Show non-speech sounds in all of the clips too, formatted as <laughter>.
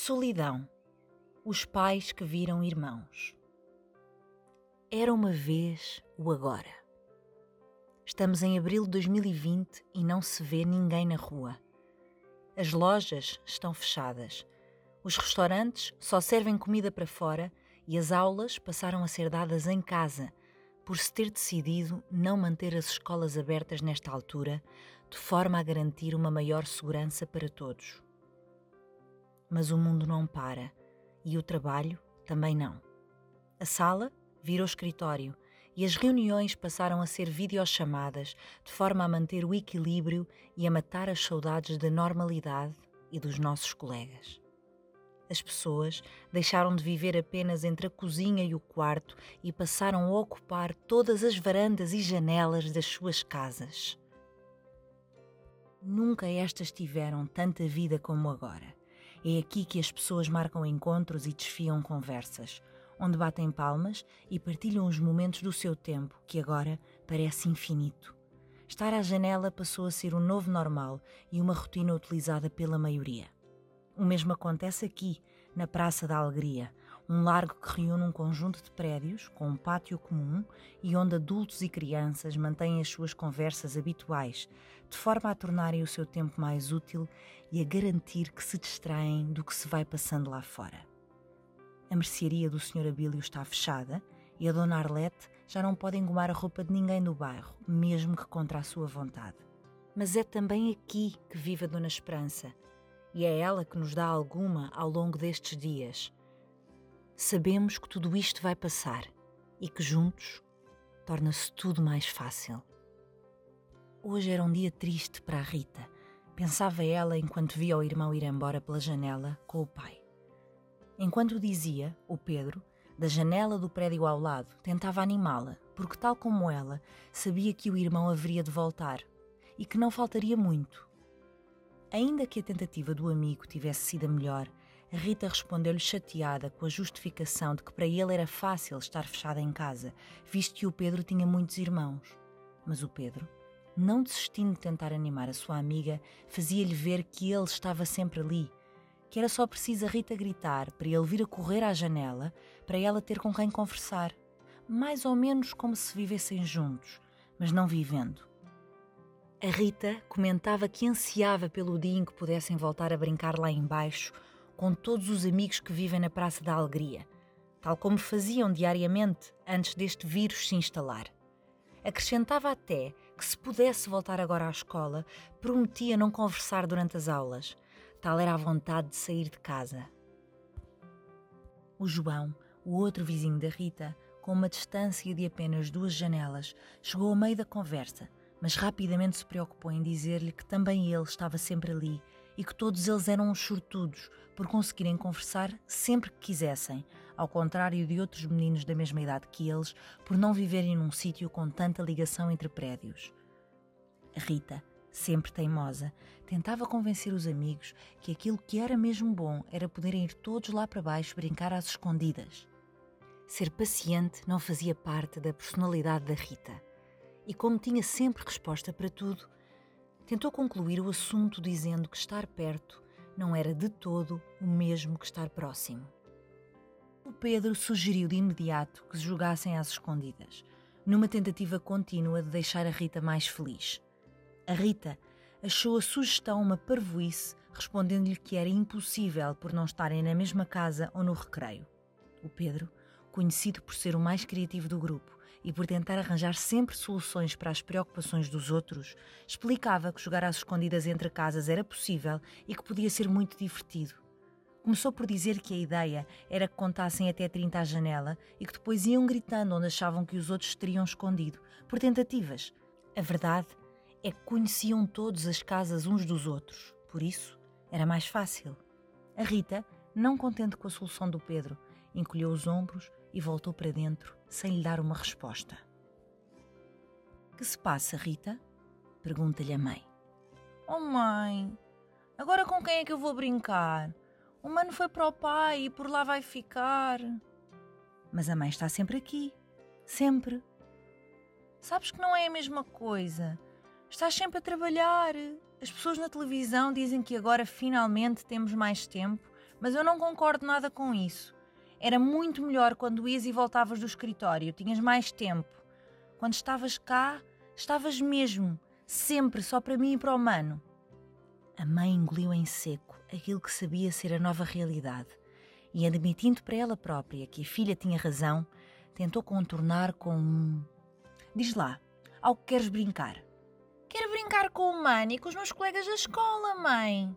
Solidão. Os pais que viram irmãos. Era uma vez o agora. Estamos em abril de 2020 e não se vê ninguém na rua. As lojas estão fechadas. Os restaurantes só servem comida para fora e as aulas passaram a ser dadas em casa, por se ter decidido não manter as escolas abertas nesta altura, de forma a garantir uma maior segurança para todos. Mas o mundo não para e o trabalho também não. A sala virou escritório e as reuniões passaram a ser videochamadas de forma a manter o equilíbrio e a matar as saudades da normalidade e dos nossos colegas. As pessoas deixaram de viver apenas entre a cozinha e o quarto e passaram a ocupar todas as varandas e janelas das suas casas. Nunca estas tiveram tanta vida como agora. É aqui que as pessoas marcam encontros e desfiam conversas, onde batem palmas e partilham os momentos do seu tempo, que agora parece infinito. Estar à janela passou a ser o um novo normal e uma rotina utilizada pela maioria. O mesmo acontece aqui, na Praça da Alegria, um largo que reúne um conjunto de prédios com um pátio comum e onde adultos e crianças mantêm as suas conversas habituais, de forma a tornarem o seu tempo mais útil e a garantir que se distraem do que se vai passando lá fora. A mercearia do Sr. Abílio está fechada e a Dona Arlete já não pode engomar a roupa de ninguém no bairro, mesmo que contra a sua vontade. Mas é também aqui que vive a Dona Esperança, e é ela que nos dá alguma ao longo destes dias. Sabemos que tudo isto vai passar e que juntos torna-se tudo mais fácil. Hoje era um dia triste para a Rita, pensava ela enquanto via o irmão ir embora pela janela com o pai. Enquanto dizia, o Pedro, da janela do prédio ao lado, tentava animá-la, porque, tal como ela, sabia que o irmão haveria de voltar e que não faltaria muito. Ainda que a tentativa do amigo tivesse sido a melhor, Rita respondeu-lhe chateada com a justificação de que para ele era fácil estar fechada em casa, visto que o Pedro tinha muitos irmãos. Mas o Pedro, não desistindo de tentar animar a sua amiga, fazia-lhe ver que ele estava sempre ali, que era só preciso a Rita gritar para ele vir a correr à janela para ela ter com quem conversar, mais ou menos como se vivessem juntos, mas não vivendo. A Rita comentava que ansiava pelo dia em que pudessem voltar a brincar lá embaixo com todos os amigos que vivem na Praça da Alegria, tal como faziam diariamente antes deste vírus se instalar. Acrescentava até que se pudesse voltar agora à escola, prometia não conversar durante as aulas. Tal era a vontade de sair de casa. O João, o outro vizinho da Rita, com uma distância de apenas duas janelas, chegou ao meio da conversa mas rapidamente se preocupou em dizer-lhe que também ele estava sempre ali e que todos eles eram uns sortudos por conseguirem conversar sempre que quisessem, ao contrário de outros meninos da mesma idade que eles, por não viverem num sítio com tanta ligação entre prédios. Rita, sempre teimosa, tentava convencer os amigos que aquilo que era mesmo bom era poderem ir todos lá para baixo brincar às escondidas. Ser paciente não fazia parte da personalidade da Rita e, como tinha sempre resposta para tudo, tentou concluir o assunto dizendo que estar perto não era de todo o mesmo que estar próximo. O Pedro sugeriu de imediato que se jogassem às escondidas, numa tentativa contínua de deixar a Rita mais feliz. A Rita achou a sugestão uma parvoíce, respondendo-lhe que era impossível por não estarem na mesma casa ou no recreio. O Pedro, conhecido por ser o mais criativo do grupo, e por tentar arranjar sempre soluções para as preocupações dos outros, explicava que jogar às escondidas entre casas era possível e que podia ser muito divertido. Começou por dizer que a ideia era que contassem até 30 à janela e que depois iam gritando onde achavam que os outros teriam escondido, por tentativas. A verdade é que conheciam todos as casas uns dos outros, por isso era mais fácil. A Rita, não contente com a solução do Pedro, encolheu os ombros e voltou para dentro sem lhe dar uma resposta. Que se passa, Rita? Pergunta-lhe a mãe. Oh, mãe, agora com quem é que eu vou brincar? O mano foi para o pai e por lá vai ficar. Mas a mãe está sempre aqui. Sempre. Sabes que não é a mesma coisa. Estás sempre a trabalhar. As pessoas na televisão dizem que agora finalmente temos mais tempo mas eu não concordo nada com isso. Era muito melhor quando ias e voltavas do escritório, tinhas mais tempo. Quando estavas cá, estavas mesmo, sempre só para mim e para o mano. A mãe engoliu em seco aquilo que sabia ser a nova realidade e, admitindo para ela própria que a filha tinha razão, tentou contornar com um. Diz lá, ao que queres brincar? Quero brincar com o mano e com os meus colegas da escola, mãe.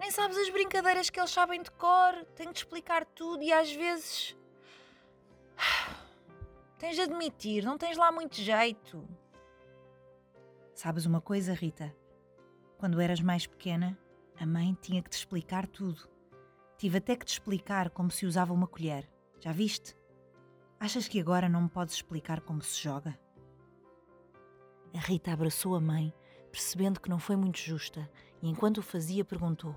Nem sabes as brincadeiras que eles sabem de cor. Tenho de explicar tudo e às vezes. <sighs> Tens de admitir, não tens lá muito jeito. Sabes uma coisa, Rita? Quando eras mais pequena, a mãe tinha que te explicar tudo. Tive até que te explicar como se usava uma colher. Já viste? Achas que agora não me podes explicar como se joga? A Rita abraçou a mãe, percebendo que não foi muito justa, e enquanto o fazia, perguntou: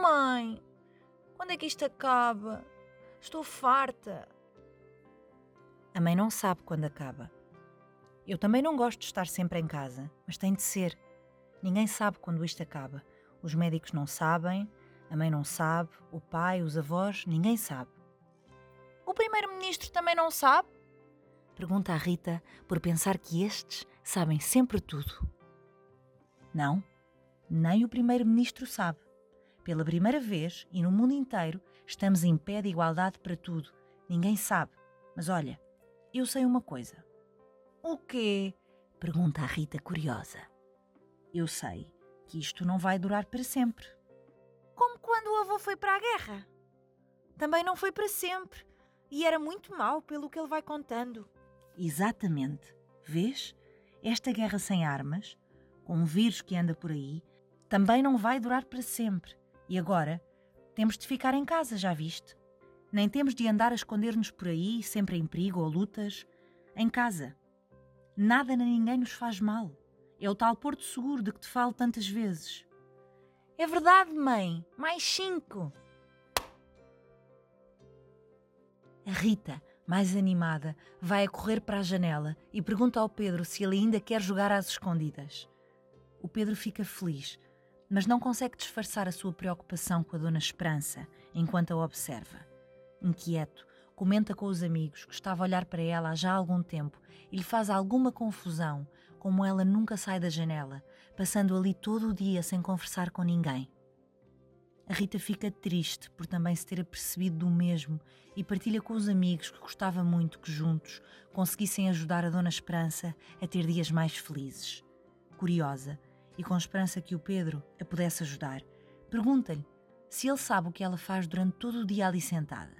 Mãe, quando é que isto acaba? Estou farta. A mãe não sabe quando acaba. Eu também não gosto de estar sempre em casa, mas tem de ser. Ninguém sabe quando isto acaba. Os médicos não sabem, a mãe não sabe, o pai, os avós, ninguém sabe. O primeiro-ministro também não sabe? Pergunta a Rita por pensar que estes sabem sempre tudo. Não, nem o primeiro-ministro sabe. Pela primeira vez e no mundo inteiro estamos em pé de igualdade para tudo. Ninguém sabe. Mas olha, eu sei uma coisa. O quê? Pergunta a Rita curiosa. Eu sei que isto não vai durar para sempre. Como quando o avô foi para a guerra? Também não foi para sempre. E era muito mau pelo que ele vai contando. Exatamente. Vês? Esta guerra sem armas, com um vírus que anda por aí, também não vai durar para sempre. E agora temos de ficar em casa, já viste? Nem temos de andar a esconder-nos por aí, sempre em perigo ou lutas. Em casa. Nada nem ninguém nos faz mal. É o tal porto seguro de que te falo tantas vezes. É verdade, mãe. Mais cinco. A Rita, mais animada, vai a correr para a janela e pergunta ao Pedro se ele ainda quer jogar às escondidas. O Pedro fica feliz, mas não consegue disfarçar a sua preocupação com a Dona Esperança enquanto a observa. Inquieto, comenta com os amigos que estava a olhar para ela há já algum tempo e lhe faz alguma confusão como ela nunca sai da janela, passando ali todo o dia sem conversar com ninguém. A Rita fica triste por também se ter apercebido do mesmo e partilha com os amigos que gostava muito que juntos conseguissem ajudar a Dona Esperança a ter dias mais felizes. Curiosa e com esperança que o Pedro a pudesse ajudar, pergunta-lhe se ele sabe o que ela faz durante todo o dia ali sentada.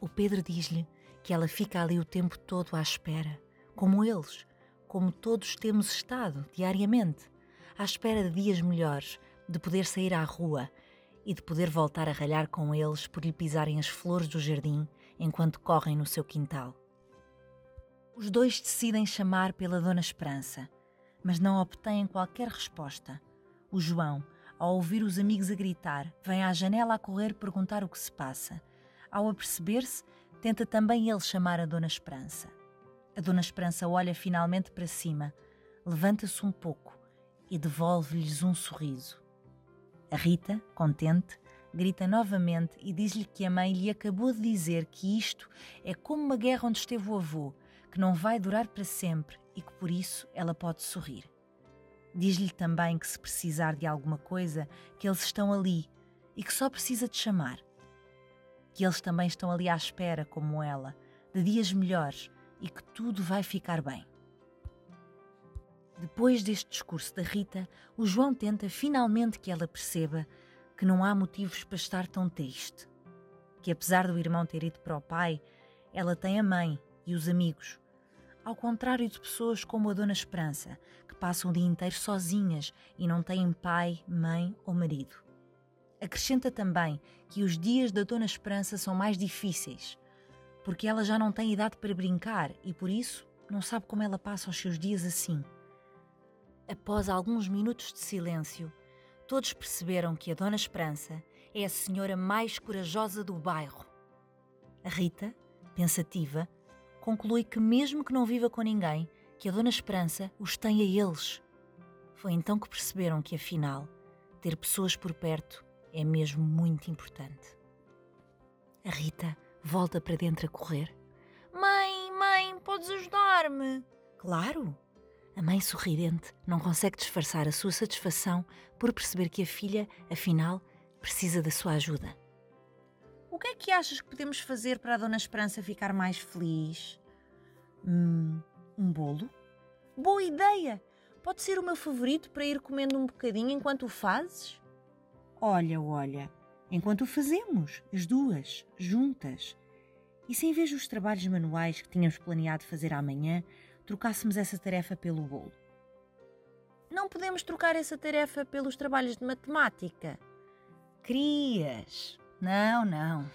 O Pedro diz-lhe que ela fica ali o tempo todo à espera, como eles, como todos temos estado diariamente, à espera de dias melhores, de poder sair à rua e de poder voltar a ralhar com eles por lhe pisarem as flores do jardim enquanto correm no seu quintal. Os dois decidem chamar pela Dona Esperança, mas não obtêm qualquer resposta. O João, ao ouvir os amigos a gritar, vem à janela a correr perguntar o que se passa. Ao aperceber-se, tenta também ele chamar a Dona Esperança. A Dona Esperança olha finalmente para cima, levanta-se um pouco e devolve-lhes um sorriso. A Rita, contente, grita novamente e diz-lhe que a mãe lhe acabou de dizer que isto é como uma guerra onde esteve o avô, que não vai durar para sempre e que por isso ela pode sorrir. Diz-lhe também que se precisar de alguma coisa, que eles estão ali e que só precisa de chamar. Que eles também estão ali à espera, como ela, de dias melhores e que tudo vai ficar bem. Depois deste discurso da Rita, o João tenta finalmente que ela perceba que não há motivos para estar tão triste. Que apesar do irmão ter ido para o pai, ela tem a mãe e os amigos. Ao contrário de pessoas como a Dona Esperança, que passam o dia inteiro sozinhas e não têm pai, mãe ou marido. Acrescenta também que os dias da Dona Esperança são mais difíceis, porque ela já não tem idade para brincar e por isso não sabe como ela passa os seus dias assim. Após alguns minutos de silêncio, todos perceberam que a Dona Esperança é a senhora mais corajosa do bairro. A Rita, pensativa, conclui que, mesmo que não viva com ninguém, que a Dona Esperança os tem a eles. Foi então que perceberam que, afinal, ter pessoas por perto É mesmo muito importante. A Rita volta para dentro a correr. Mãe, mãe, podes ajudar-me? Claro! A mãe sorridente não consegue disfarçar a sua satisfação por perceber que a filha, afinal, precisa da sua ajuda. Que é que achas que podemos fazer para a Dona Esperança ficar mais feliz? Hum, um bolo? Boa ideia! Pode ser o meu favorito para ir comendo um bocadinho enquanto o fazes? Olha, olha, enquanto o fazemos, as duas, juntas. E se em vez dos trabalhos manuais que tínhamos planeado fazer amanhã, trocássemos essa tarefa pelo bolo? Não podemos trocar essa tarefa pelos trabalhos de matemática. Crias! Não, não.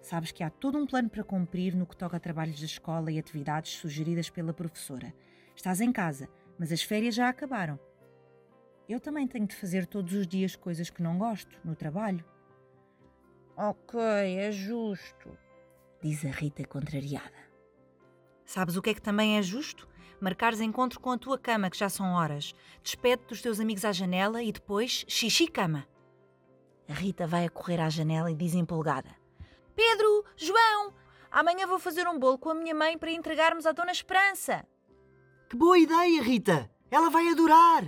Sabes que há todo um plano para cumprir no que toca a trabalhos da escola e atividades sugeridas pela professora. Estás em casa, mas as férias já acabaram. Eu também tenho de fazer todos os dias coisas que não gosto no trabalho. Ok, é justo, diz a Rita contrariada. Sabes o que é que também é justo? Marcares encontro com a tua cama, que já são horas. Despede dos teus amigos à janela e depois xixi cama. A Rita vai a correr à janela e diz empolgada: Pedro, João, amanhã vou fazer um bolo com a minha mãe para entregarmos à Dona Esperança. Que boa ideia, Rita! Ela vai adorar!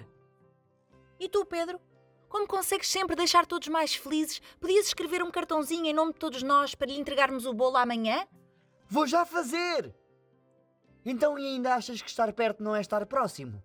E tu, Pedro? Como consegues sempre deixar todos mais felizes, podias escrever um cartãozinho em nome de todos nós para lhe entregarmos o bolo amanhã? Vou já fazer! Então e ainda achas que estar perto não é estar próximo?